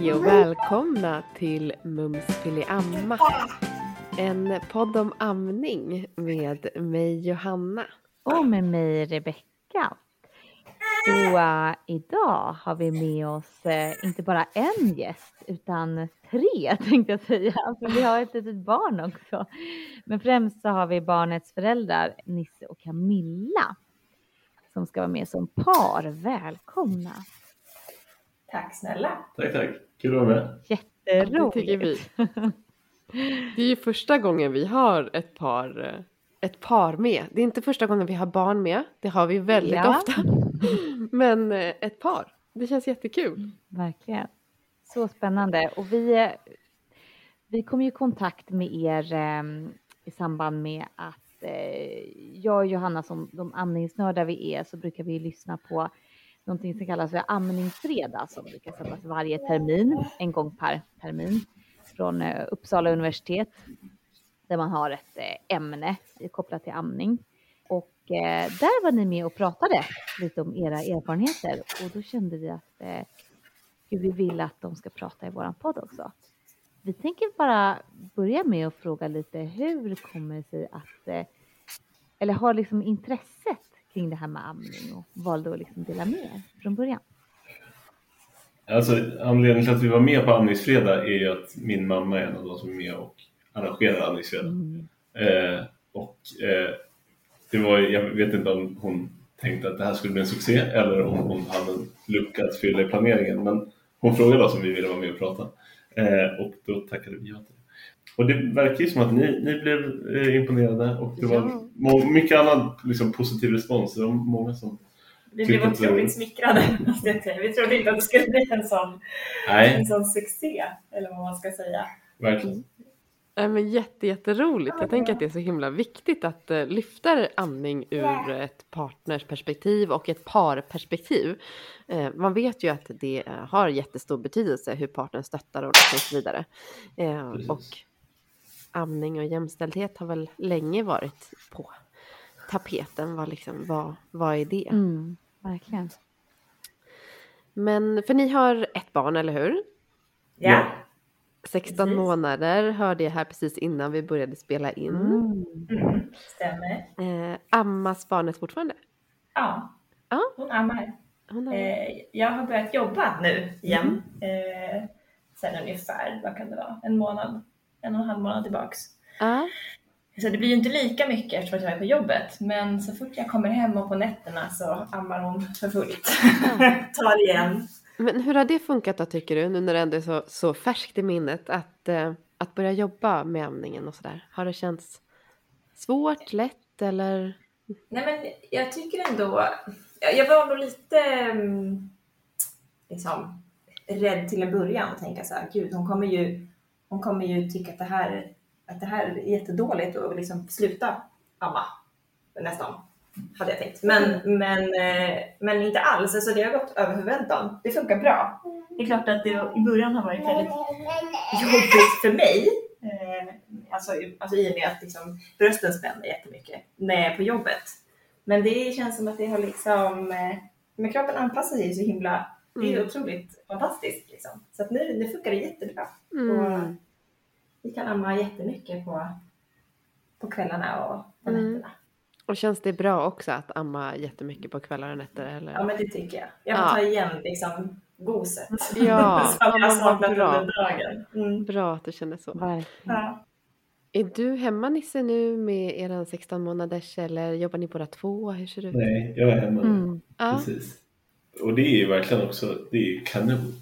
Hej och välkomna till Mums Amma. En podd om amning med mig Johanna. Och med mig Rebecka. Uh, idag har vi med oss uh, inte bara en gäst utan tre tänkte jag säga. För vi har ett litet barn också. Men främst så har vi barnets föräldrar Nisse och Camilla som ska vara med som par. Välkomna! Tack snälla! Tack, tack! Kul att vara med! Jätteroligt! Det tycker vi. Det är ju första gången vi har ett par, eh, ett par med. Det är inte första gången vi har barn med. Det har vi väldigt ja. ofta. Men eh, ett par. Det känns jättekul. Verkligen. Så spännande. Och vi, vi kom ju i kontakt med er eh, i samband med att jag och Johanna som de amningsnördar vi är så brukar vi lyssna på någonting som kallas för amningsfredag alltså som brukar sändas varje termin, en gång per termin från eh, Uppsala universitet där man har ett eh, ämne kopplat till amning. Och eh, där var ni med och pratade lite om era erfarenheter och då kände vi att hur vi vill att de ska prata i våran podd också. Vi tänker bara börja med att fråga lite hur kommer det sig att, eller har liksom intresset kring det här med amning och valde att liksom dela med er från början? Alltså, anledningen till att vi var med på Amningsfredag är ju att min mamma är en av de som är med och arrangerar Amningsfredag. Mm. Eh, och eh, det var, jag vet inte om hon tänkte att det här skulle bli en succé eller om hon hade en lucka att fylla i planeringen. Men hon frågade oss om vi ville vara med och prata eh, och då tackade vi ja till det. Och det verkar ju som att ni, ni blev eh, imponerade och det var ja. Mycket annan liksom, positiv respons. Det var många som vi blev otroligt det... smickrade. Vi trodde inte att det skulle bli en sån, en sån succé, eller vad man ska säga. Verkligen. Men jätte, jätteroligt. Jag tänker att det är så himla viktigt att uh, lyfta amning ur ett partnersperspektiv och ett parperspektiv. Uh, man vet ju att det uh, har jättestor betydelse hur partnern stöttar och så vidare. Uh, och amning och jämställdhet har väl länge varit på tapeten. Vad, liksom, vad, vad är det? Mm, verkligen. Men för ni har ett barn, eller hur? Ja. 16 precis. månader hörde jag här precis innan vi började spela in. Mm. Mm, stämmer. Eh, ammas barnet fortfarande? Ja, ja. hon ammar. Hon ammar. Eh, jag har börjat jobba nu igen. Mm. Eh, sen ungefär, vad kan det vara, en månad en och en halv månad tillbaks. Uh. Så det blir ju inte lika mycket eftersom jag är på jobbet. Men så fort jag kommer hem och på nätterna så ammar hon för fullt. Tar igen. Men hur har det funkat då tycker du? Nu när det ändå är så, så färskt i minnet. Att, eh, att börja jobba med amningen och sådär. Har det känts svårt, lätt eller? Nej men jag tycker ändå. Jag var nog lite mm, liksom, rädd till en början och tänka så här. Gud hon kommer ju hon kommer ju tycka att det här, att det här är jättedåligt och liksom sluta amma nästan, hade jag tänkt. Men, men, eh, men inte alls, alltså det har gått över förväntan. Det funkar bra. Det är klart att det i början har varit väldigt jobbigt för mig. Eh, alltså, alltså i och med att liksom brösten spänner jättemycket när jag är på jobbet. Men det känns som att det har liksom, eh, men kroppen anpassar sig så himla det är mm. otroligt fantastiskt. Liksom. Så att nu, nu funkar det jättebra. Mm. Och vi kan amma jättemycket på, på kvällarna och på mm. nätterna. Och känns det bra också att amma jättemycket på kvällar och nätter? Eller? Ja, men det tycker jag. Jag får ja. ta igen liksom goset. Ja, som jag saknat under dagen. Mm. Bra att du känner så. Ja. Är du hemma Nisse nu med er 16 månaders eller jobbar ni båda två? Hur ser det ut? Nej, jag är hemma. Mm. Precis och det är ju verkligen också, det är ju kanon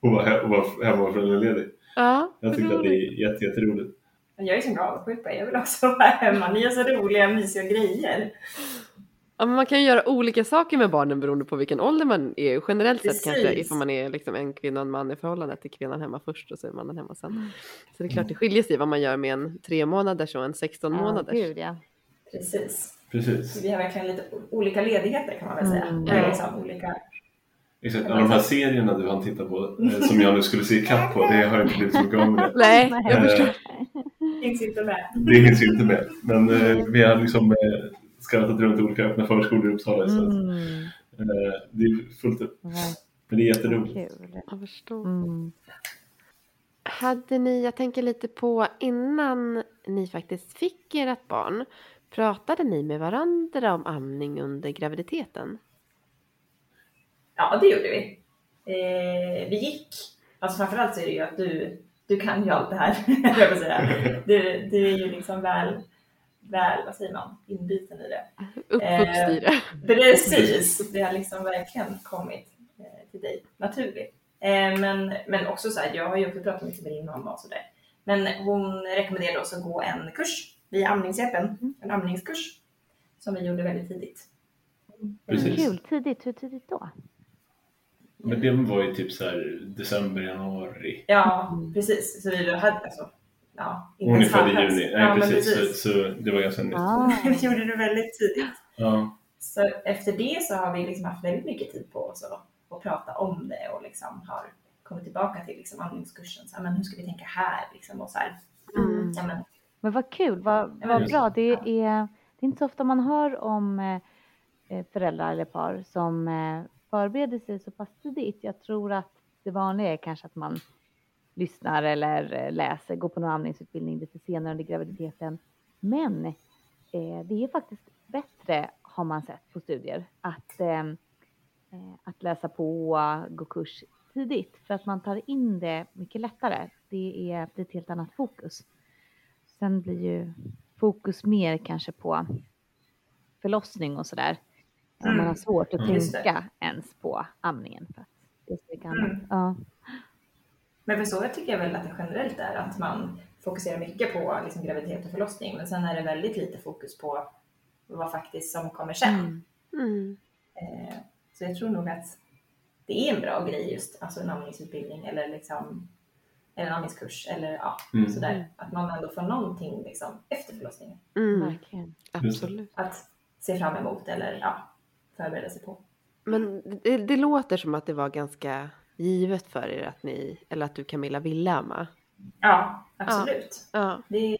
att vara, vara hemma och föräldraledig. Ja, jag tycker att det är jätte, jätteroligt. Jag är så avundsjuk på Jag vill också vara hemma. Ni gör så roliga, mysiga grejer. Ja, men man kan ju göra olika saker med barnen beroende på vilken ålder man är. Generellt Precis. sett kanske ifall man är liksom en kvinna och en man i förhållandet till kvinnan hemma först och så är mannen hemma sen. Mm. Så det är klart det skiljer sig vad man gör med en tre månaders och en 16 ja, månaders. Gud, ja. Precis. Precis. Vi har verkligen lite olika ledigheter kan man väl säga. Mm. Ja. Liksom olika... Exakt, alla de här serierna du hann titta på eh, som jag nu skulle se ikapp på, det har inte blivit så mycket av med. Nej, jag eh, förstår. Det hinns inte med. Det hinns inte med. Men eh, vi har liksom skrattat runt olika öppna förskolor i Uppsala istället. Mm. Det är fullt upp. Men det är jätteroligt. Kul. Jag förstår. Mm. Hade ni, jag tänker lite på innan ni faktiskt fick ert barn, pratade ni med varandra om amning under graviditeten? Ja, det gjorde vi. Eh, vi gick, alltså framförallt så är det ju att du, du kan ju allt det här, jag säga. Du, du är ju liksom väl, väl, vad säger man, inbiten i det. Uppvuxen i det. Precis, det har liksom verkligen kommit eh, till dig naturligt. Eh, men, men också så här, jag har ju också pratat mycket med din mamma och sådär. Men hon rekommenderade oss att gå en kurs via Amningshjälpen, en amningskurs som vi gjorde väldigt tidigt. Precis. Kul. Tidigt. Hur tidigt då? Men det var ju typ så här december, januari. Ja, precis. Så vi hade alltså, ja, inte Hon är född i juni. Nej, Ja, precis. precis. Så, så det var ganska nytt. Ah. vi gjorde det väldigt tidigt. Ja. Så efter det så har vi liksom haft väldigt mycket tid på oss att, att prata om det och liksom har kommit tillbaka till liksom andningskursen. Så, här, men hur ska vi tänka här? Liksom, och så här, Mm. ja, men, Men vad kul, vad, vad bra. Det är, det är inte så ofta man hör om eh, föräldrar eller par som eh, förbereder sig så pass tidigt. Jag tror att det vanliga är kanske att man lyssnar eller eh, läser, går på någon amningsutbildning lite senare under graviditeten. Men eh, det är faktiskt bättre, har man sett på studier, att, eh, eh, att läsa på, gå kurs tidigt för att man tar in det mycket lättare. Det är, det är ett helt annat fokus. Sen blir ju fokus mer kanske på förlossning och sådär. Mm. Man har svårt att Mm. Tänka ens på amningen. För att det är så mycket annat. Mm. Ja. men för så tycker jag väl att det generellt är att man fokuserar mycket på liksom, graviditet och förlossning men sen är det väldigt lite fokus på vad faktiskt som kommer sen. Mm. Mm. Eh, så jag tror nog att det är en bra grej just, alltså en amningsutbildning eller liksom eller en amningskurs eller ja, Mm. sådär. Att man ändå får någonting liksom efter förlossningen Mm. Verkligen. Absolut. att se fram emot eller ja, förbereda sig på. Men det, det låter som att det var ganska givet för er att ni, eller att du Camilla ville amma. Ja, absolut. Ja. Det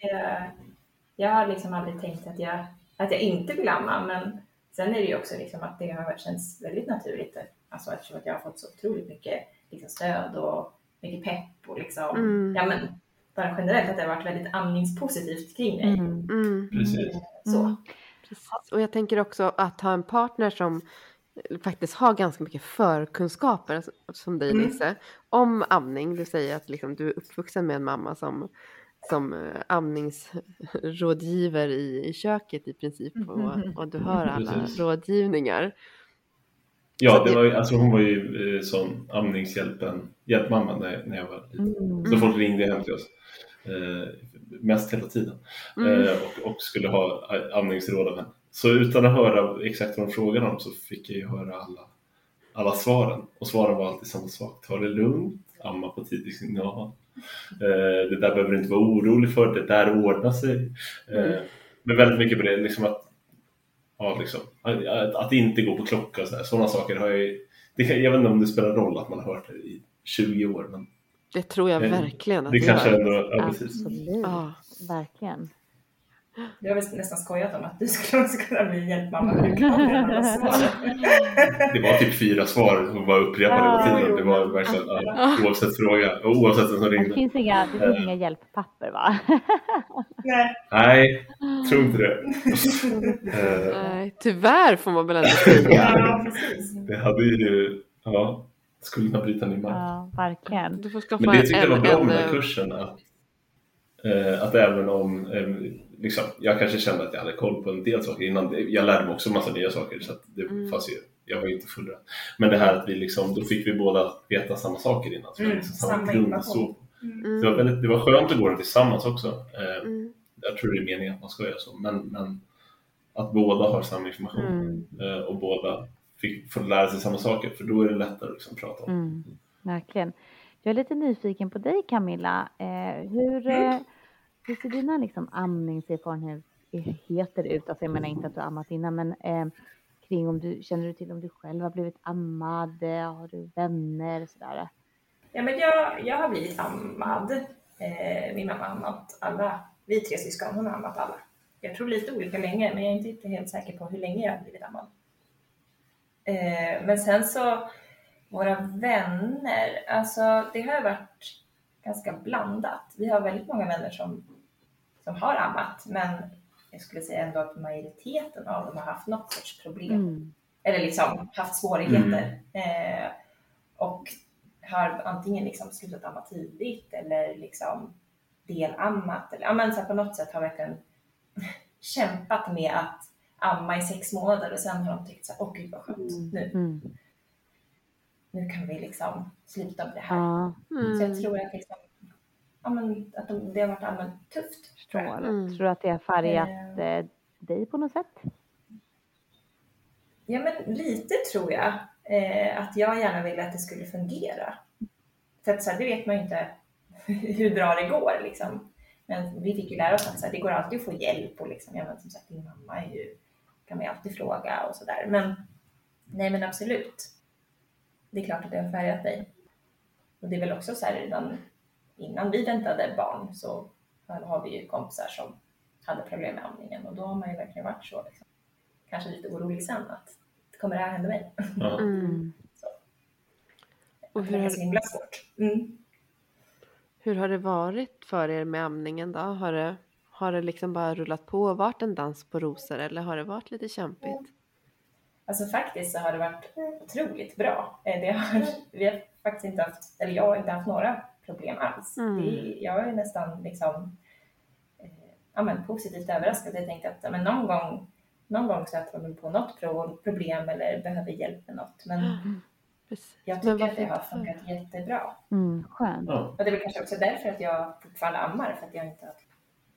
jag har liksom aldrig tänkt att jag, att jag inte vill amma, men sen är det ju också liksom att det har känts väldigt naturligt. Alltså eftersom att jag har fått så otroligt mycket liksom stöd och mycket pepp och liksom, Mm. ja men bara generellt att det har varit väldigt amningspositivt kring mig. Mm. Mm. Precis. Så. Mm. Precis. Och jag tänker också att ha en partner som faktiskt har ganska mycket förkunskaper, alltså, som dig Mm. Nisse, om amning. Du säger att liksom, du är uppvuxen med en mamma som, som eh, amningsrådgiver i, i köket i princip och, och du hör alla Precis. rådgivningar. Ja, det var, alltså hon var ju eh, sån amningshjälpen, hjälpmamma när, när jag var liten. Mm. Så folk ringde hem till oss. Eh, mest hela tiden. Mm. Eh, och, och skulle ha eh, amningsråd av henne. Så utan att höra exakt vad de frågade om så fick jag ju höra alla, alla svaren. Och svaren var alltid samma sak. Ta det lugnt, amma på tidig signal. Eh, det där behöver du inte vara orolig för, det där ordnar sig. Eh, Mm. Men väldigt mycket på det, liksom att, ja, liksom, att, att, inte gå på klocka och. Sådana saker har jag ju, det, Jag vet inte om det spelar roll att man har hört det i 20 år, men Det tror jag Eh, verkligen att det det kanske gör. ändå, ja precis. Absolut. Ja. Verkligen. Jag har väl nästan skojat om att du skulle också kunna bli hjälpmamma. Det var typ fyra svar som var upprepade hela tiden. Det var verkligen ja, oavsett fråga och oavsett vem som Det ringde. finns inga, det finns inga hjälppapper va? Nej. Nej, tror inte det. Eh, Nej, tyvärr får man väl ändå säga. Ja, precis. Det hade ju, ja, skulle kunna bryta ny mark. Ja, verkligen. Du får skaffa Men det tyckte jag var bra med den här kursen. Att, eh, att även om, eh, liksom, jag kanske kände att jag hade koll på en del saker innan. Jag lärde mig också en massa nya saker så att det Mm. fanns ju, jag var ju inte full Men det här att vi liksom, då fick vi båda veta samma saker innan. Så det var Mm, liksom samma samma grund att information. stå på. Mm. Det var, väldigt, det var skönt att gå den tillsammans också. Eh, Mm. jag tror det är meningen att man ska göra så, men, men att båda har samma information Mm. eh, och båda fick, får lära sig samma saker, för då är det lättare att liksom prata om. Mm. Verkligen. Jag är lite nyfiken på dig Camilla. Eh, hur, Mm hur ser dina liksom, amningserfarenheter ut? Alltså, jag menar inte att du har ammat innan, men eh, kring om du känner du till om du själv har blivit ammad? Har du vänner? Sådär. Ja, men jag, jag har blivit ammad. Eh, min mamma har ammat alla. Vi tre syskon, hon har ammat alla. Jag tror lite olika länge, men jag är inte helt säker på hur länge jag har blivit ammad. Eh, men sen så Våra vänner, alltså det har varit ganska blandat. Vi har väldigt många vänner som, som har ammat, men jag skulle säga ändå att majoriteten av dem har haft något sorts problem. Mm. Eller liksom haft svårigheter. Eh, och har antingen liksom slutat amma tidigt eller liksom delammat. Eller, ja, men så på något sätt har verkligen kämpat med att amma i sex månader och sen har de tyckt så här, åh gud vad skönt, nu, Mm. nu kan vi liksom sluta med det här. Ja, Så jag Mm. tror att, liksom, ja, men, att de, det har varit allmänt tufft. Tror jag. Mm. Tror du att det har färgat Eh. eh, dig på något sätt? Ja, men lite tror jag. Eh, att jag gärna ville att det skulle fungera. För att så här, det vet man ju inte hur bra det går liksom. Men vi fick ju lära oss att så här, det går alltid att få hjälp och liksom, ja, men som sagt din mamma är ju, kan man ju alltid fråga och sådär. Men nej men absolut. Det är klart att det har färgat dig. Och det är väl också så här redan innan vi väntade barn så har vi ju kompisar som hade problem med amningen och då har man ju verkligen varit så liksom. Kanske lite orolig sen att kommer det här hända mig? Mm. Och Det hur är har, så himla svårt. Mm. hur har det varit för er med amningen då? Har det, har det liksom bara rullat på och varit en dans på rosor eller har det varit lite kämpigt? Alltså faktiskt så har det varit otroligt bra. Eh, Det har, vi har faktiskt inte haft, eller jag har inte haft några problem alls. Mm. Det, jag är nästan liksom, eh, ja, men positivt överraskad. Jag tänkte att ja, men någon gång någon gång stöter man på något pro- problem eller behöver hjälp med något. Men Precis. jag tycker att det har för- funkat jättebra. Mm, skönt. Ja. Och det är väl kanske också därför att jag fortfarande ammar. För att jag inte,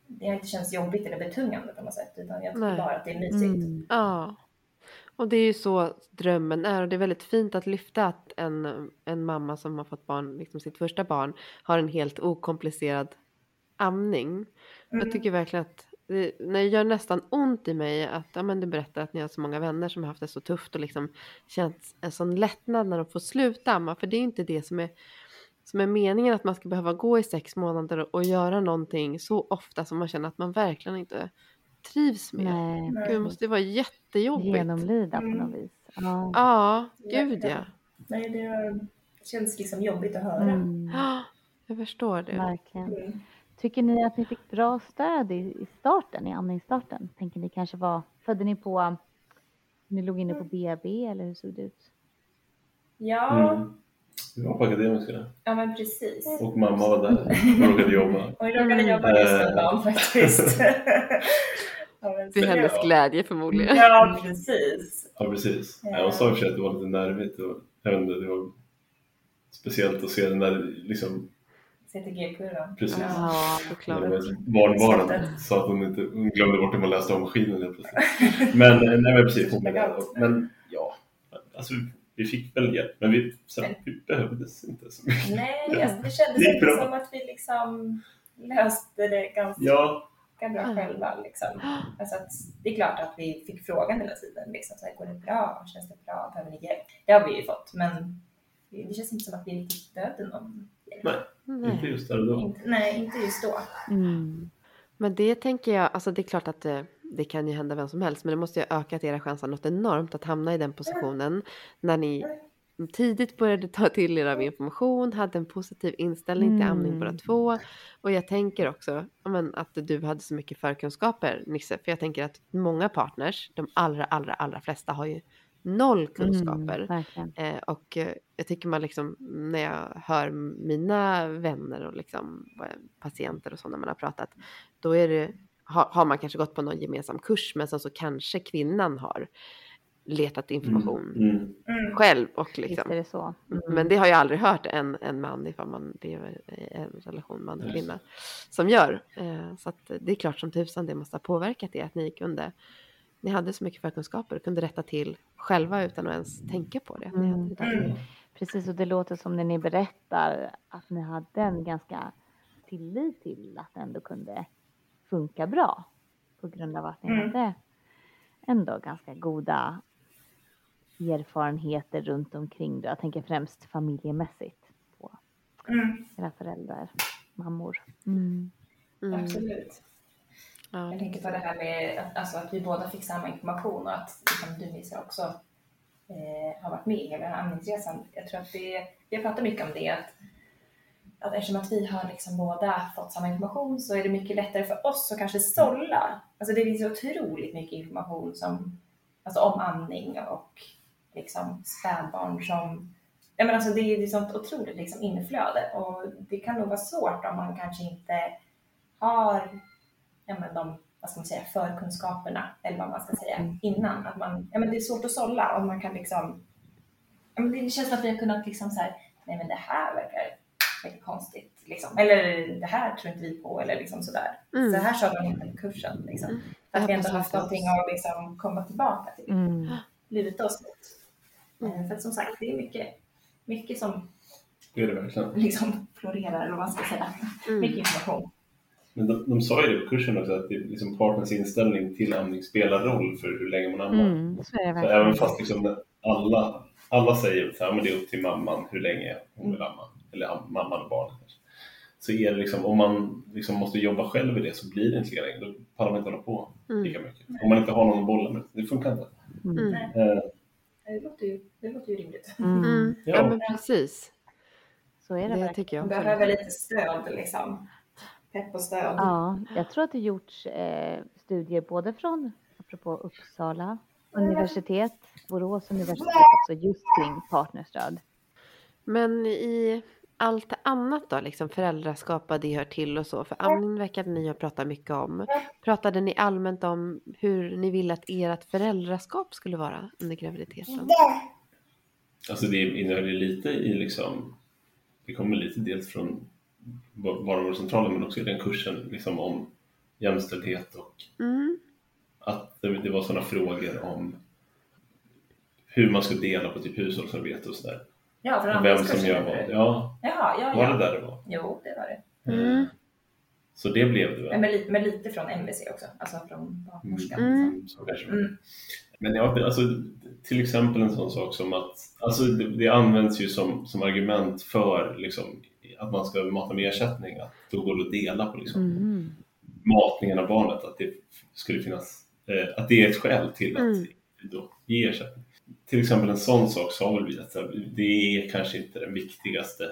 det har inte känts jobbigt eller betungande på något sätt. Utan jag tycker Nej. bara att det är mysigt. Mm. Ja. Och det är ju så drömmen är och det är väldigt fint att lyfta att en, en mamma som har fått barn, liksom sitt första barn, har en helt okomplicerad amning. Mm. Jag tycker verkligen att det, när det gör nästan ont i mig att ja, men du berättar att ni har så många vänner som har haft det så tufft och liksom känt en sån lättnad när de får sluta amma. För det är inte det som är, som är meningen att man ska behöva gå i sex månader och, och göra någonting så ofta som man känner att man verkligen inte trivs med. Nej. Gud, det måste vara jättejobbigt. genomlida på Mm. något vis. Ja. Ja, gud ja. Nej, det känns liksom jobbigt att höra. Mm, Ja, Jag förstår det. verkligen. Mm. Tycker ni att ni fick bra stöd i, i starten, i amningsstarten? Tänker ni kanske var, födde ni på, ni låg inne på BB eller hur såg det ut? Ja, Mm. Vi var på Akademiska ja men precis. och mamma var där och råkade jobba. Och jag råkade Mm. jobba just den Eh. dagen faktiskt. ja, Till hennes glädje förmodligen. Ja, precis. Ja, precis. Ja, hon sa i och för sig att det var lite nervigt. Och, jag vet inte, det var speciellt att se den där liksom, CTG-kurvan. precis. Ja. Ja, Ja, såklart. Barnbarnen sa att hon, inte, hon glömde bort hur man läste om maskinen helt plötsligt. Men, nej, men precis, hon Men ja, alltså, vi fick väl hjälp. Men vi, sen, vi behövdes inte så mycket. Nej, Ja. alltså, det kändes inte bra. som att vi liksom löste det ganska Ja, bra själva. Liksom. Alltså att, det är klart att vi fick frågan hela tiden. Liksom, så här, går det bra? Känns det bra? Behöver ni hjälp? Det har vi ju fått, men det känns inte som att vi riktigt behövde någon hjälp. Nej. inte just där och då. Inte, nej, inte just då. Mm. Men det tänker jag, alltså det är klart att det, det kan ju hända vem som helst, men det måste ju ha ökat era chanser något enormt att hamna i den positionen när ni tidigt började ta till er av information, hade en positiv inställning till amning Mm. båda två. Och jag tänker också men, att du hade så mycket förkunskaper Nisse, för jag tänker att många partners, de allra, allra, allra flesta har ju noll kunskaper. Mm. Eh, och eh, jag tycker man liksom när jag hör mina vänner och liksom patienter och så när man har pratat, då är det, har, har man kanske gått på någon gemensam kurs men sen så kanske kvinnan har letat information Mm. Mm. själv och Visst liksom. är det så. Mm. Men det har jag aldrig hört en, en man ifall man lever i en relation man och Yes. kvinna som gör. Eh, så att det är klart som tusan det måste ha påverkat er att ni kunde ni hade så mycket förkunskaper och kunde rätta till själva utan att ens tänka på det. Hade det. Mm. Precis, och det låter som när ni berättar att ni hade en ganska tillit till att det ändå kunde funka bra. På grund av att ni Mm. hade ändå ganska goda erfarenheter runt omkring. Då. Jag tänker främst familjemässigt på Mm. era föräldrar, mammor. Mm. Mm. Absolut. Ja, Jag tänker på det här med att, alltså, att vi båda fick samma information och att liksom, du Nisse också eh, har varit med i hela amningsresan. Jag tror att det, vi har pratat mycket om det, att, att eftersom att vi har liksom båda fått samma information så är det mycket lättare för oss att kanske sålla. Alltså det finns otroligt mycket information som, alltså om amning och liksom spädbarn som Ja, men alltså det är ett sånt otroligt liksom inflöde och det kan nog vara svårt om man kanske inte har ja, men de vad ska man säga, förkunskaperna eller vad man ska säga Mm. innan. Att man, ja, men det är svårt att sålla och man kan liksom, ja, men det känns som att vi har kunnat liksom så här, nej men det här verkar, verkar konstigt liksom. Eller det här tror inte vi på eller liksom sådär. Mm. Så här sa de inte på kursen liksom. Mm. Att vi ändå haft någonting att liksom komma tillbaka till, Mm. luta oss mot. Mm. För att som sagt, det är mycket, mycket som Det är det verkligen. liksom florerar eller vad man ska säga. Mycket Mm. information. Men de, de sa ju det på kursen också, att det, är liksom partners inställning till amning spelar roll för hur länge man ammar. Mm. Så är det Så även fast liksom alla, alla säger att det är upp till mamman hur länge hon vill amma, eller am- mamman och barnet kanske. Så är det liksom, om man liksom måste jobba själv i det så blir det inte lika länge. Då pallar man inte hålla på Mm. lika mycket. Om man inte har någon att bolla med. Det funkar inte. Mm. Eh, det låter ju, det låter ju rimligt. Mm. Mm. Ja Ja. men precis. Så är det Det tycker jag Man behöver lite stöd liksom. Pepp och stöd. Ja, jag tror att det gjorts eh, studier både från, apropå Uppsala universitet, Borås universitet också, just kring partnerstöd. Men i allt annat då, liksom föräldraskap och det hör till och så. För amning verkar ni ha pratat mycket om. Pratade ni allmänt om hur ni ville att ert föräldraskap skulle vara under graviditeten? Alltså det innehöll ju lite i liksom, det kommer lite dels från barnavårdscentralen men också i den kursen liksom om jämställdhet och Mm. att det, det var sådana frågor om hur man ska dela på typ hushållsarbete och sådär. Ja, för Vem som gör vad. Ja, Jaha, ja, var det ja. där det var? Jo, det var det. Mm. Så det blev det Men väl? med lite, från MVC också, alltså från barnmorskan. Mm. kanske. Mm. Men ja, alltså, till exempel en sån sak som att alltså, det, det används ju som, som argument för liksom, att man ska mata med ersättning, att då går det att dela på liksom, Mm. matningen av barnet, att det skulle finnas, eh, att det är ett skäl till att Mm. då ge ersättning. Till exempel en sån sak sa väl vi att så det är kanske inte den viktigaste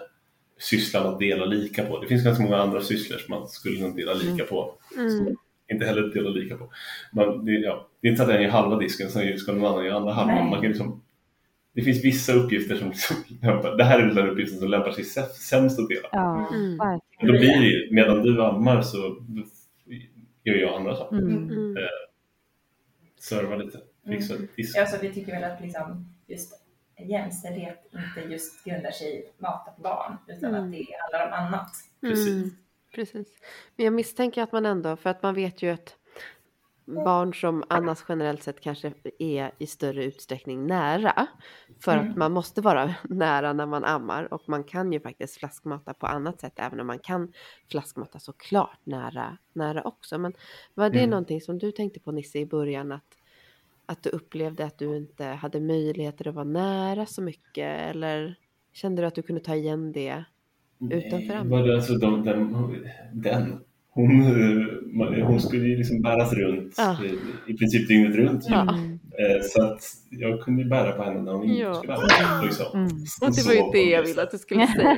sysslan att dela lika på. Det finns ganska många andra sysslor som man skulle kunna dela lika på. Mm. Inte heller dela lika på. Man, det, ja, det är inte att en gör halva disken, sen ska någon annan göra andra halvan. Man kan liksom, det finns vissa uppgifter som liksom lämpar, det här är den uppgiften som lämpar sig sä- sämst att dela. Ja, Mm. Då blir det ju, medan du ammar så gör jag andra saker. Mm. Mm. Serva lite, fixa Mm. disk. Ja, så vi tycker väl att liksom just jämställdhet inte just grundar sig i mata på barn, utan Mm. att det handlar om annat. Precis. Mm, precis. Men jag misstänker att man ändå, för att man vet ju att barn som annars generellt sett kanske är i större utsträckning nära. För att Mm. man måste vara nära när man ammar och man kan ju faktiskt flaskmata på annat sätt även om man kan flaskmata såklart nära, nära också. Men var det Mm. någonting som du tänkte på Nisse i början att, att du upplevde att du inte hade möjligheter att vara nära så mycket eller kände du att du kunde ta igen det? Utanför Nej, var det alltså de, den, den hon, hon skulle ju liksom bäras runt Ja. i, i princip dygnet runt. Ja. Mm. Eh, Så att jag kunde ju bära på henne när hon inte Ja. skulle bära. Liksom. Mm. Och det var ju det jag ville att du skulle säga.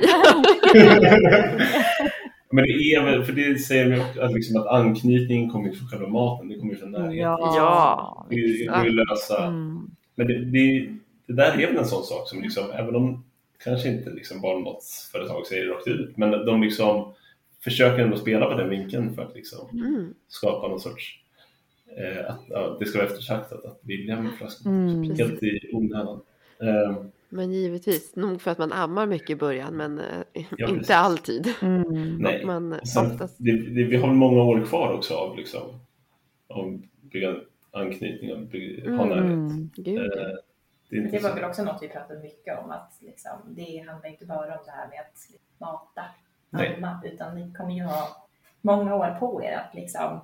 Men det är väl, för det säger vi också, att, liksom att anknytningen kommer ju från själva maten, det kommer ju från närheten. Ja, det det går ju att lösa. Mm. Men det, det, det där är väl en sån sak som liksom, även om kanske inte liksom barnmatsföretag säger det rakt ut, men de liksom försöker ändå spela på den vinkeln för att liksom Mm, skapa någon sorts eh, att ja, det ska vara eftertraktat att vilja med flaskor. Mm. Helt i onödan. Eh, men givetvis, nog för att man ammar mycket i början men eh, Ja, inte precis. alltid. Mm. nej. Man sen, oftast, det, det, vi har väl många år kvar också av liksom av bygga anknytning och bygga, ha Mm. närhet. Mm. gud. Eh, det det var väl också något vi pratade mycket om, att liksom, det handlar inte bara om det här med att mata, amma, utan ni kommer ju ha många år på er att liksom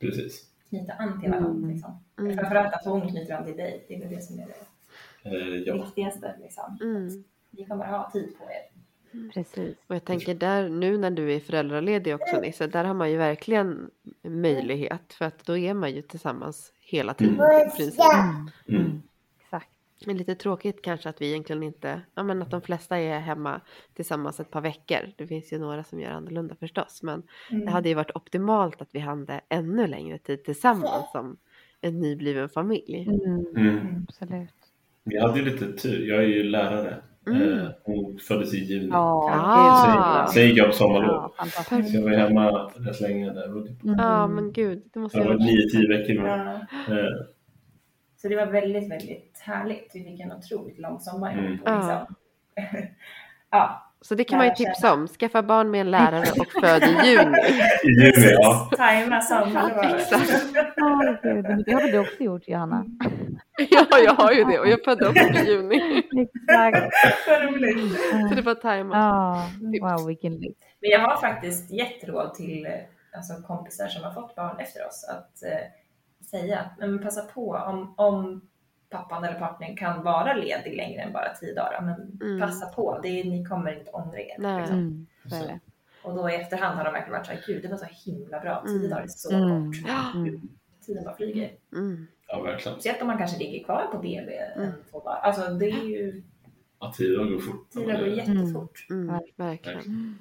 Precis. knyta an till varandra. Mm. Liksom. Mm, Framförallt att hon knyter an till dig, det är väl det som är det Eh, ja. viktigaste. Liksom. mm. Ni kommer ha tid på er. Precis. Och jag tänker där nu när du är föräldraledig också Nisse, där har man ju verkligen möjlighet för att då är man ju tillsammans hela tiden princip. Mm. Mm. Exakt. Är lite tråkigt kanske att vi egentligen inte, ja men att de flesta är hemma tillsammans ett par veckor. Det finns ju några som gör annorlunda förstås, men Mm. det hade ju varit optimalt att vi hade ännu längre tid tillsammans som en nybliven familj. Mm, Mm. absolut. Vi hade ju lite tur. Jag är ju lärare. Mm. Eh, Hon föddes i juni. Ja. Sen, gick jag på sommarlov. ja. Så jag var hemma rätt länge där. Typ, Mm. Ja men gud, det måste jag jag var nio, tio veckor. Ja. Eh, Så det var väldigt, väldigt härligt. Vi fick en otroligt lång sommar. Mm. Liksom. ja, Så det kan man ju tipsa om. Skaffa barn med en lärare och föd i juni. I juni, ja. Tajma sommaren. Åh, gud, men det har väl du också gjort Johanna? Ja, jag har ju det och jag födde också i juni. Exakt. Roligt. Så det var tajmat. Ja, wow vilken lyx. Men jag har faktiskt gett råd till eh, alltså, kompisar som har fått barn efter oss att eh, säga att men passa på om, om pappan eller partnern kan vara ledig längre än bara tio dagar. Men Mm. passa på, det är, ni kommer inte ångra er. Nej. Liksom. Mm, så är det. Och då i efterhand har de verkligen varit så här, gud det var så himla bra, tio Mm. dagar är så Mm. kort. Mm. Tiden bara flyger. Mm. Ja, verkligen. Speciellt om man kanske ligger kvar på BB Mm. en, två dagar. Alltså det är ju, Ja, tiden går fort. tiden går jättefort. Mm, Ja. verkligen.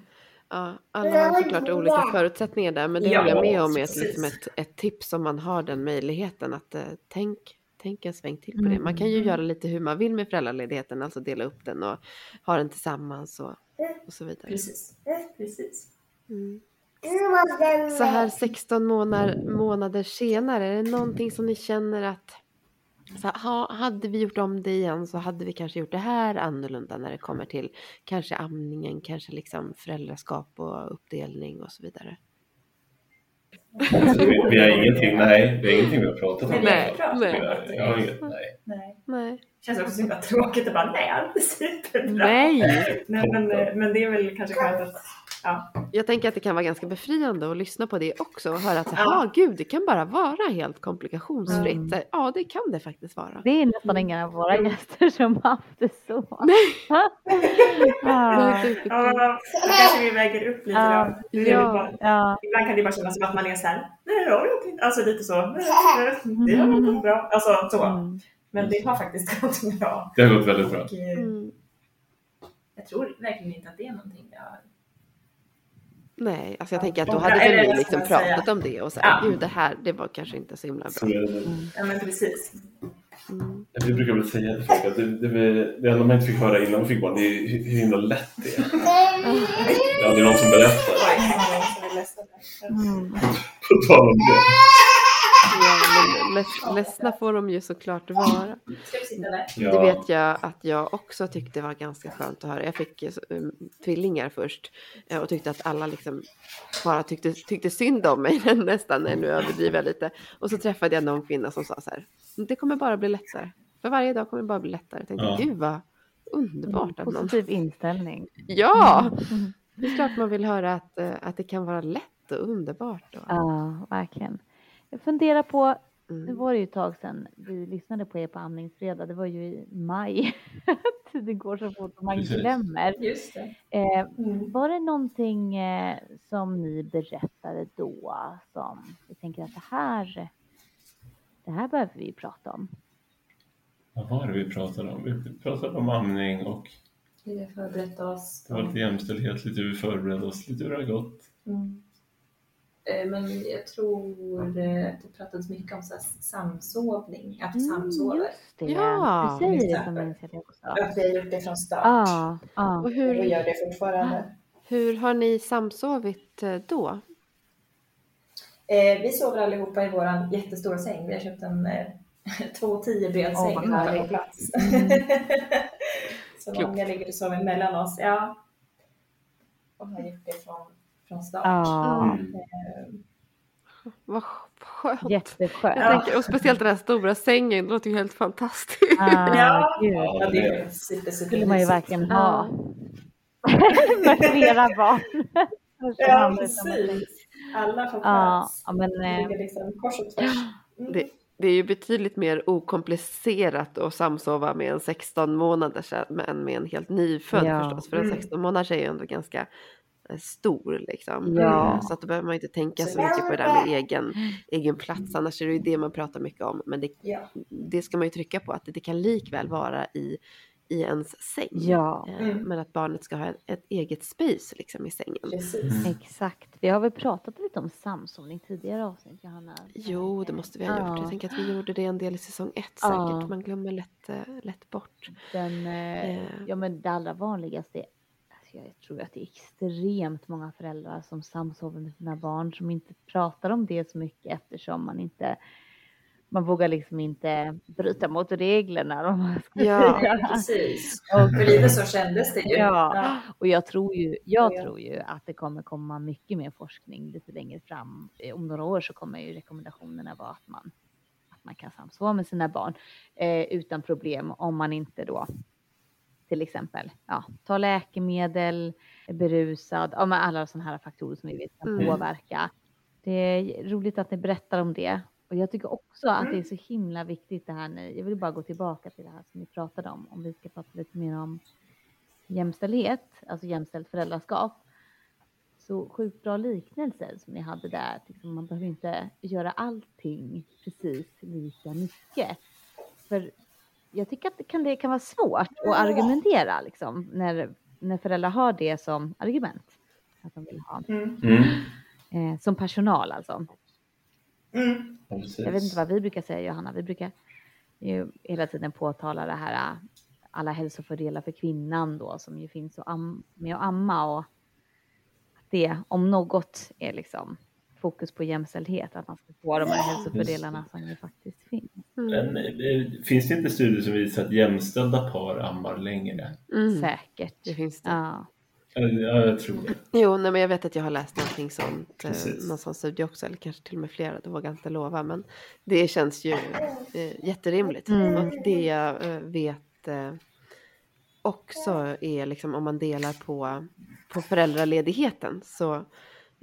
Ja, alla har såklart olika förutsättningar där, men det Ja, håller jag med om är liksom ett, ett tips om man har den möjligheten att eh, tänk, tänk en sväng till på det. Man kan ju Mm. göra lite hur man vill med föräldraledigheten, alltså dela upp den och ha den tillsammans och, och så vidare. Precis. Precis. Mm. Så här 16 månader, månader senare, är det någonting som ni känner att så ha, hade vi gjort om det igen så hade vi kanske gjort det här annorlunda när det kommer till kanske amningen, kanske liksom föräldraskap och uppdelning och så vidare. Alltså, vi, har ingenting, nej, vi har ingenting vi har pratat om. Nej, nej. Jag, har inget, nej. Nej. Nej. känns också så himla tråkigt att bara, nej, allt är superbra. Nej! Nej, men, men det är väl kanske skönt att, ja. Jag tänker att det kan vara ganska befriande att lyssna på det också och höra att Ja. ja. gud, det kan bara vara helt komplikationsfritt. Mm. Ja, det kan det faktiskt vara. Det är nästan ingen av våra gäster som har haft det så. Nej. Ja, är typ- Ja, då kanske vi väger upp lite Ja. då. Det Ja. bara- ja, Ibland kan det bara kännas som att man är så här, nej, jag har gjort inte. Alltså lite så, det har gått bra. Alltså så. mm. Men det har faktiskt gått bra. Det har gått väldigt bra. Och, eh, Mm. jag tror verkligen inte att det är någonting jag. Nej, alltså jag tänker att då hade väl ni liksom pratat om det och så här, Ja. gud det här, det var kanske inte så himla bra. det. Ja men precis. Mm. Vi brukar väl säga till folk att det, det, det, det enda man inte fick höra innan man fick barn, det är hur, himla lätt det är. Det är aldrig någon som berättar. Mm. På tal om det. Ja, men leds, ledsna får de ju såklart vara. Det vet jag att jag också tyckte var ganska skönt att höra. Jag fick eh, tvillingar först eh, och tyckte att alla liksom bara tyckte, tyckte synd om mig nästan, nu överdriver jag lite. Och så träffade jag någon kvinna som sa så här, det kommer bara bli lättare. För varje dag kommer det bara bli lättare. Jag tänkte, Ja. gud vad underbart någon... Positiv inställning. Ja! Mm. Det är klart man vill höra att, eh, att det kan vara lätt och underbart. Och, Ja, verkligen. Jag funderar på, nu mm. var det ju ett tag sedan vi lyssnade på er på amningsfredag, det var ju i maj. Tiden går så fort och man Precis. glömmer. Just det. Eh, Mm. var det någonting eh, som ni berättade då som vi tänker att det här, det här behöver vi prata om? Vad var det vi pratade om? Vi pratade om amning och Vi har förberett oss. det var lite jämställdhet, lite hur vi förberedde oss, lite hur det har gått. Mm. Eh, Men jag tror eh, att det pratades mycket om så här samsovning, att samsova. Mm, just det. Ja, du säger det som minns jag det också. Att vi har gjort det från start. Ja, ja. Och Och vi hur, gör det fortfarande. hur har ni samsovit eh, då? Eh, vi sover allihopa i vår jättestora säng. Vi har köpt en eh, 2,10 bred Åh, säng vi har på plats. Så Klokt. många ligger och sover mellan oss. Ja. Och har gjort det från, från start. Ja, Mm. Eh, Vad skönt. jätteskönt. Jag tänker, och speciellt den här stora sängen, det låter ju helt fantastiskt. Ah, Ja. ja, det är super, super skulle man ju verkligen ha. Med flera barn. Ja, precis. Alla får Ja, plats. ja, men Det eh, liksom kors och tvärs. Mm. Det, det är ju betydligt mer okomplicerat att samsova med en 16 månaders än med en helt nyfödd Ja. förstås. För en Mm. 16 månaders är ju ändå ganska stor liksom. Ja. Eh, Så att då behöver man inte tänka så mycket på det där med egen, egen plats. Annars är det ju det man pratar mycket om. Men det, Ja. det ska man ju trycka på att det kan likväl vara i, i ens säng. Ja, Eh, Mm. Men att barnet ska ha ett, ett eget space liksom i sängen. Precis. exakt. Vi har väl pratat lite om samsovning tidigare avsnitt, Johanna? Jo, det måste vi ha gjort. Ja. Jag tänker att vi gjorde det en del i säsong ett Ja. säkert. Man glömmer lätt, eh, lätt bort. Den, eh, Eh. ja, men det allra vanligaste, alltså jag tror att det är extremt många föräldrar som samsover med sina barn som inte pratar om det så mycket eftersom man inte man vågar liksom inte bryta mot reglerna om man ska Ja. säga. Precis. Och, För lite så kändes det ju. Ja, och jag tror ju, jag Ja. tror ju att det kommer komma mycket mer forskning lite längre fram. Eh, Om några år så kommer ju rekommendationerna vara att man, att man kan samsova med sina barn eh, utan problem om man inte då till exempel ja, tar läkemedel, berusad, ja, alla sådana här faktorer som vi vet kan Mm. påverka. Det är roligt att ni berättar om det. Och jag tycker också att Mm. det är så himla viktigt det här nu. Jag vill bara gå tillbaka till det här som ni pratade om, om vi ska prata lite mer om jämställdhet, alltså jämställt föräldraskap. Så sjukt bra liknelser som ni hade där. Liksom man behöver inte göra allting precis lika mycket. För jag tycker att det kan, det kan vara svårt att argumentera liksom, när, när föräldrar har det som argument. Att de vill ha. Mm. Mm. Eh, som personal alltså. Mm. Jag vet inte vad vi brukar säga Johanna. Vi brukar ju hela tiden påtala det här äh, alla hälsofördelar för kvinnan då som ju finns att am- med att amma och att det om något är liksom fokus på jämställdhet att man ska få de här hälsofördelarna som ju faktiskt finns. Mm. Men eh, finns det inte studier som visar att jämställda par ammar längre? Säkert. Mm. Det finns det. Ja. Ja, jag tror det. Jo, nej, men jag vet att jag har läst någonting sånt, eh, Precis. någon sån studie också, eller kanske till och med flera, det vågar jag inte lova, men det känns ju eh, jätterimligt. Mm. Och det jag eh, vet eh, också är liksom om man delar på, på föräldraledigheten så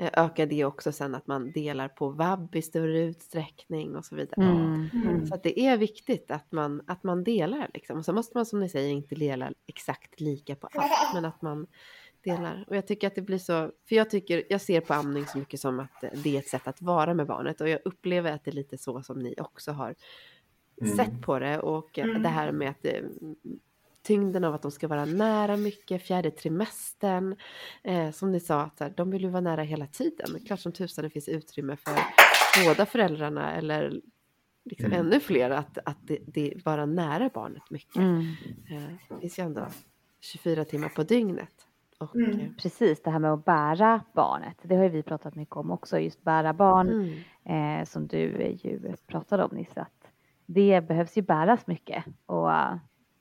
ökar det också sen att man delar på vab i större utsträckning och så vidare. Mm. Mm. Så att det är viktigt att man, att man delar. Liksom. Och så måste man som ni säger inte dela exakt lika på allt. Men att man delar. Och jag tycker att det blir så. För jag tycker, jag ser på amning så mycket som att det är ett sätt att vara med barnet. Och jag upplever att det är lite så som ni också har Mm. sett på det. Och eh, Mm. det här med att eh, tyngden av att de ska vara nära mycket, fjärde trimestern. Eh, som ni sa, att de vill ju vara nära hela tiden. Klart som tusan det finns utrymme för båda föräldrarna eller liksom Mm. ännu fler att, att det, det vara nära barnet mycket. Mm. Eh, det finns ju ändå 24 timmar på dygnet. Och, Mm. eh, Precis, det här med att bära barnet. Det har ju vi pratat mycket om också, just bära barn. mm. eh, som du eh, ju pratade om nyss, att det behövs ju bäras mycket och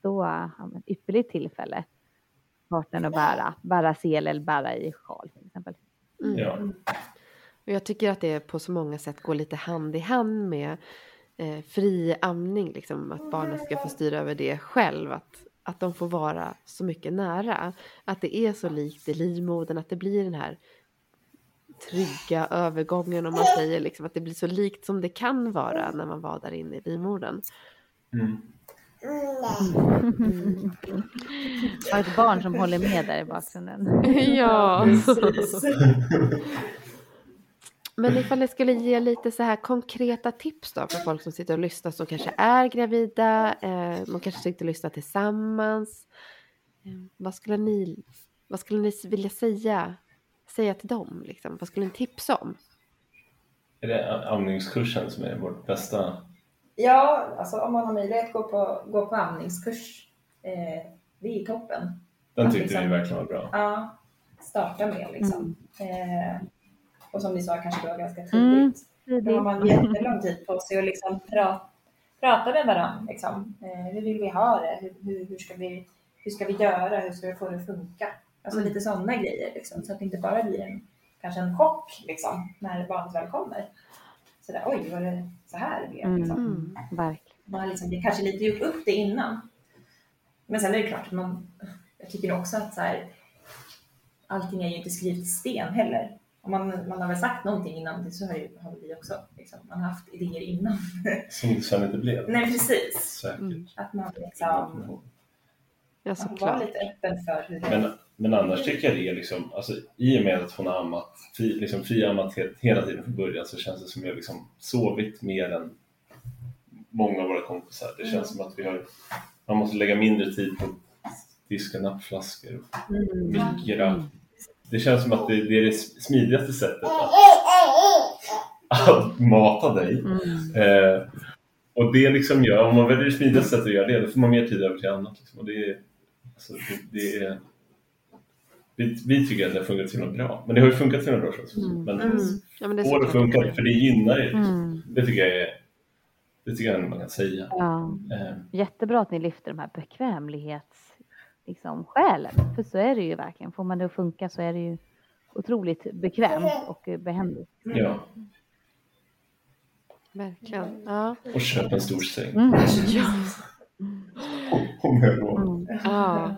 har man ett ypperligt tillfälle partnern att bära, bära sel eller bära i sjal till exempel. Mm. Ja. Och jag tycker att det på så många sätt går lite hand i hand med eh, fri amning, liksom, att barnen ska få styra över det själv. Att, att de får vara så mycket nära. Att det är så likt i livmodern, att det blir den här trygga övergången om man säger liksom att det blir så likt som det kan vara när man var där inne i livmodern. Mm. Har ett barn som håller med där i bakgrunden. ja. Men ifall ni skulle ge lite så här konkreta tips då för folk som sitter och lyssnar som kanske är gravida, eh, man kanske sitter och lyssnar tillsammans. Eh, vad, skulle ni, vad skulle ni vilja säga, säga till dem? Liksom? Vad skulle ni tipsa om? Är det amningskursen som är vårt bästa? Ja, alltså om man har möjlighet att gå på, gå på amningskurs, eh, det är toppen. Den Att tyckte liksom- vi verkligen var bra. Ja, starta med liksom. Eh, och som vi sa kanske då ganska Mm. tidigt. Då har man jättelång tid på sig att liksom pra, prata med varandra. Liksom. Eh, hur vill vi ha det? Hur, hur, hur, ska vi, hur ska vi göra? Hur ska vi få det att funka? Alltså Mm. lite sådana grejer. Liksom, så att det inte bara blir en, kanske en chock liksom, när barnet väl kommer. Sådär, oj, var det så här det blev? Liksom. Mm, verkligen. Man har liksom, kanske lite gjort upp det innan. Men sen är det klart, att man, jag tycker också att så här, allting är ju inte skrivet i sten heller. Om man, man har väl sagt någonting innan, det så har, ju, har vi också. Liksom. Man har haft idéer innan. Som sen inte blev. Nej, precis. Säkert. Mm. Att man liksom Ja, Var såklart. lite öppen för hur det Men, men annars tycker jag det är liksom, alltså, i och med att hon har ammat, fri, liksom friammat he- hela tiden från början så känns det som jag liksom sovit mer än många av våra kompisar. Det känns som att vi har, man måste lägga mindre tid på att diska nappflaskor och mikra. Det känns som att det, det är det smidigaste sättet att, att mata dig. Mm. Eh, och det liksom gör, om man väljer det smidigaste sättet att göra det, då får man mer tid över till annat. Liksom. Och det, alltså, det, det är, vi, vi tycker att det har funkat så himla bra. Men det har ju funkat så himla bra också. Mm. Men Mm. Ja, men det är får det såklart. funka, för det gynnar. Liksom. Mm. Det tycker jag är, det tycker jag man kan säga. Ja. Eh, Jättebra att ni lyfter de här bekvämlighets liksom, skälen. För så är det ju verkligen. Får man det att funka så är det ju otroligt bekvämt och eh, behändigt. ja. Verkligen. Ja. Och köp en stor säng. Mm. Ja. Om jag har råd. Mm. ja,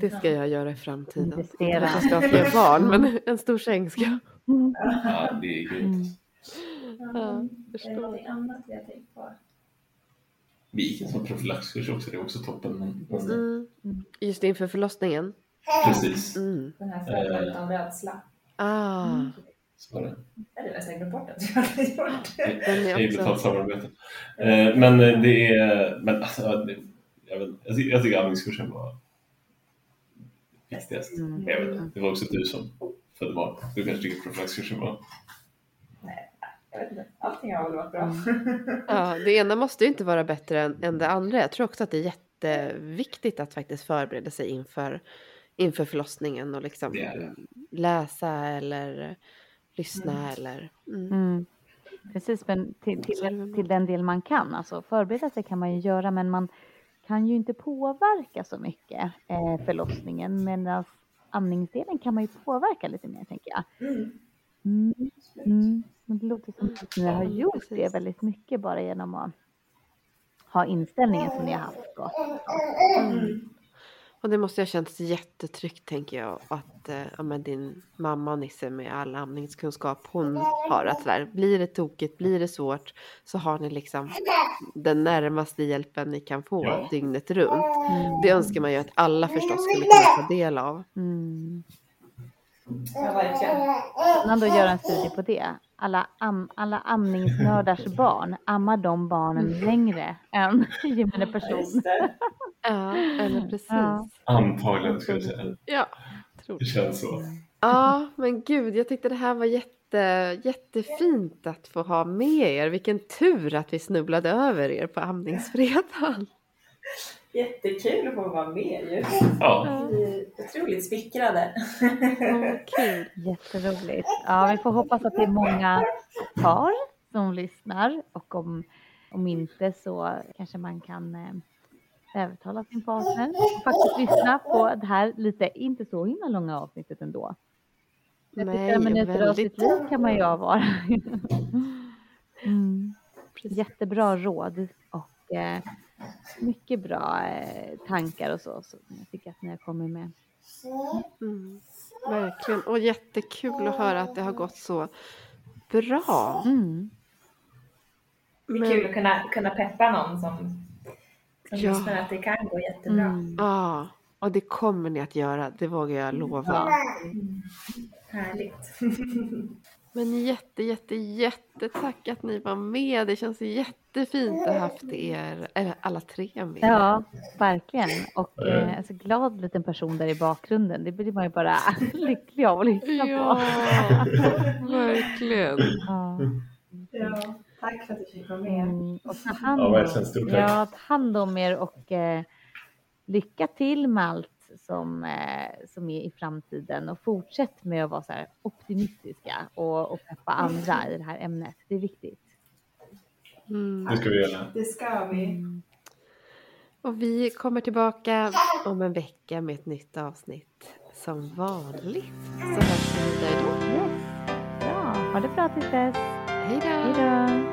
det ska jag göra i framtiden. Investera. jag ska ha fler barn, men en stor säng ska jag. Mm. Ja, det är grymt. Mm. Ja, Är det någonting annat vi har tänkt på? Vi gick en sån profylaxkurs också, det är också toppen. Men, men, Mm. Just inför förlossningen. Precis, Mm. Den här frågan utan rädsla. Ah, så var det. Jag hade nästan glömt bort att jag hade gjort det. Är Det är också- betalt samarbete. Eh, men eh, det är, men alltså, jag, vet, jag, tycker, jag tycker amningskursen var viktigast. Mm. Jag vet, inte, det var också du som födde barn. Du kanske tycker profylaxkursen var... Jag vet inte. Allting har väl varit bra. Ja, det ena måste ju inte vara bättre än, än det andra. Jag tror också att det är jätteviktigt att faktiskt förbereda sig inför, inför förlossningen och liksom Det det. läsa eller lyssna Mm. eller... Mm. Mm. Precis, men till, till, till den del man kan. Alltså förbereda sig kan man ju göra, men man kan ju inte påverka så mycket eh, förlossningen. Medan amningsdelen kan man ju påverka lite mer, tänker jag. Mm. Mm. Men det låter som att ni har gjort det väldigt mycket bara genom att ha inställningen som ni har haft. Då. Mm. Och det måste ha känts jättetryggt tänker jag att eh, ja, men din mamma Nisse med all amningskunskap hon har att sådär, blir det tokigt, blir det svårt så har ni liksom den närmaste hjälpen ni kan få Ja. dygnet runt. Mm. Det önskar man ju att alla förstås skulle kunna ta del av. Mm. Ja, verkligen. Spännande att göra en studie på det. Alla, am, alla amningsnördars barn, ammar de barnen längre än gemene person? Ja, eller precis. Ja. Antagligen skulle jag säga. Ja, tror Det känns så. Ja, men gud, jag tyckte det här var jätte, jättefint att få ha med er. Vilken tur att vi snubblade över er på amningsfredagen. Jättekul att få vara med ju. Ja, otroligt smickrade. Åh, kul. Jätteroligt. Ja, vi får hoppas att det är många par som lyssnar och om, om inte så kanske man kan eh, övertala sin partner och faktiskt lyssna på det här lite, inte så himla långa avsnittet ändå. 35 Nej, minuter av sitt liv kan man ju avvara. Mm. Jättebra råd och eh, mycket bra eh, tankar och så, så jag tycker att ni har kommit med. Mm, verkligen. Och jättekul att höra att det har gått så bra. Mm. Det är Men- kul att kunna, kunna peppa någon som, som Ja. lyssnar att det kan gå jättebra. Mm. Ja, och det kommer ni att göra, det vågar jag lova. Ja. Mm. Härligt. Men jätte, jätte, jättetack att ni var med. Det känns jättefint att ha haft er, eller alla tre med. Ja, verkligen. Och Eh. eh, alltså, glad liten person där i bakgrunden. Det blir man ju bara lycklig av att lyssna Ja, på. verkligen. Ja. Ja, tack för att du fick vara med. Mm, och ta hand Ja, om, ja, ta hand om er och eh, lycka till med allt som, eh, som är i framtiden. Och fortsätt med att vara så här optimistiska och, och peppa andra i det här ämnet. Det är viktigt. Mm. det ska vi göra. Det ska vi. Och vi kommer tillbaka om en vecka med ett nytt avsnitt som vanligt. Så hörs vi vidare då. Yes. Ja, ha det bra tills dess. Hej då! Hej då!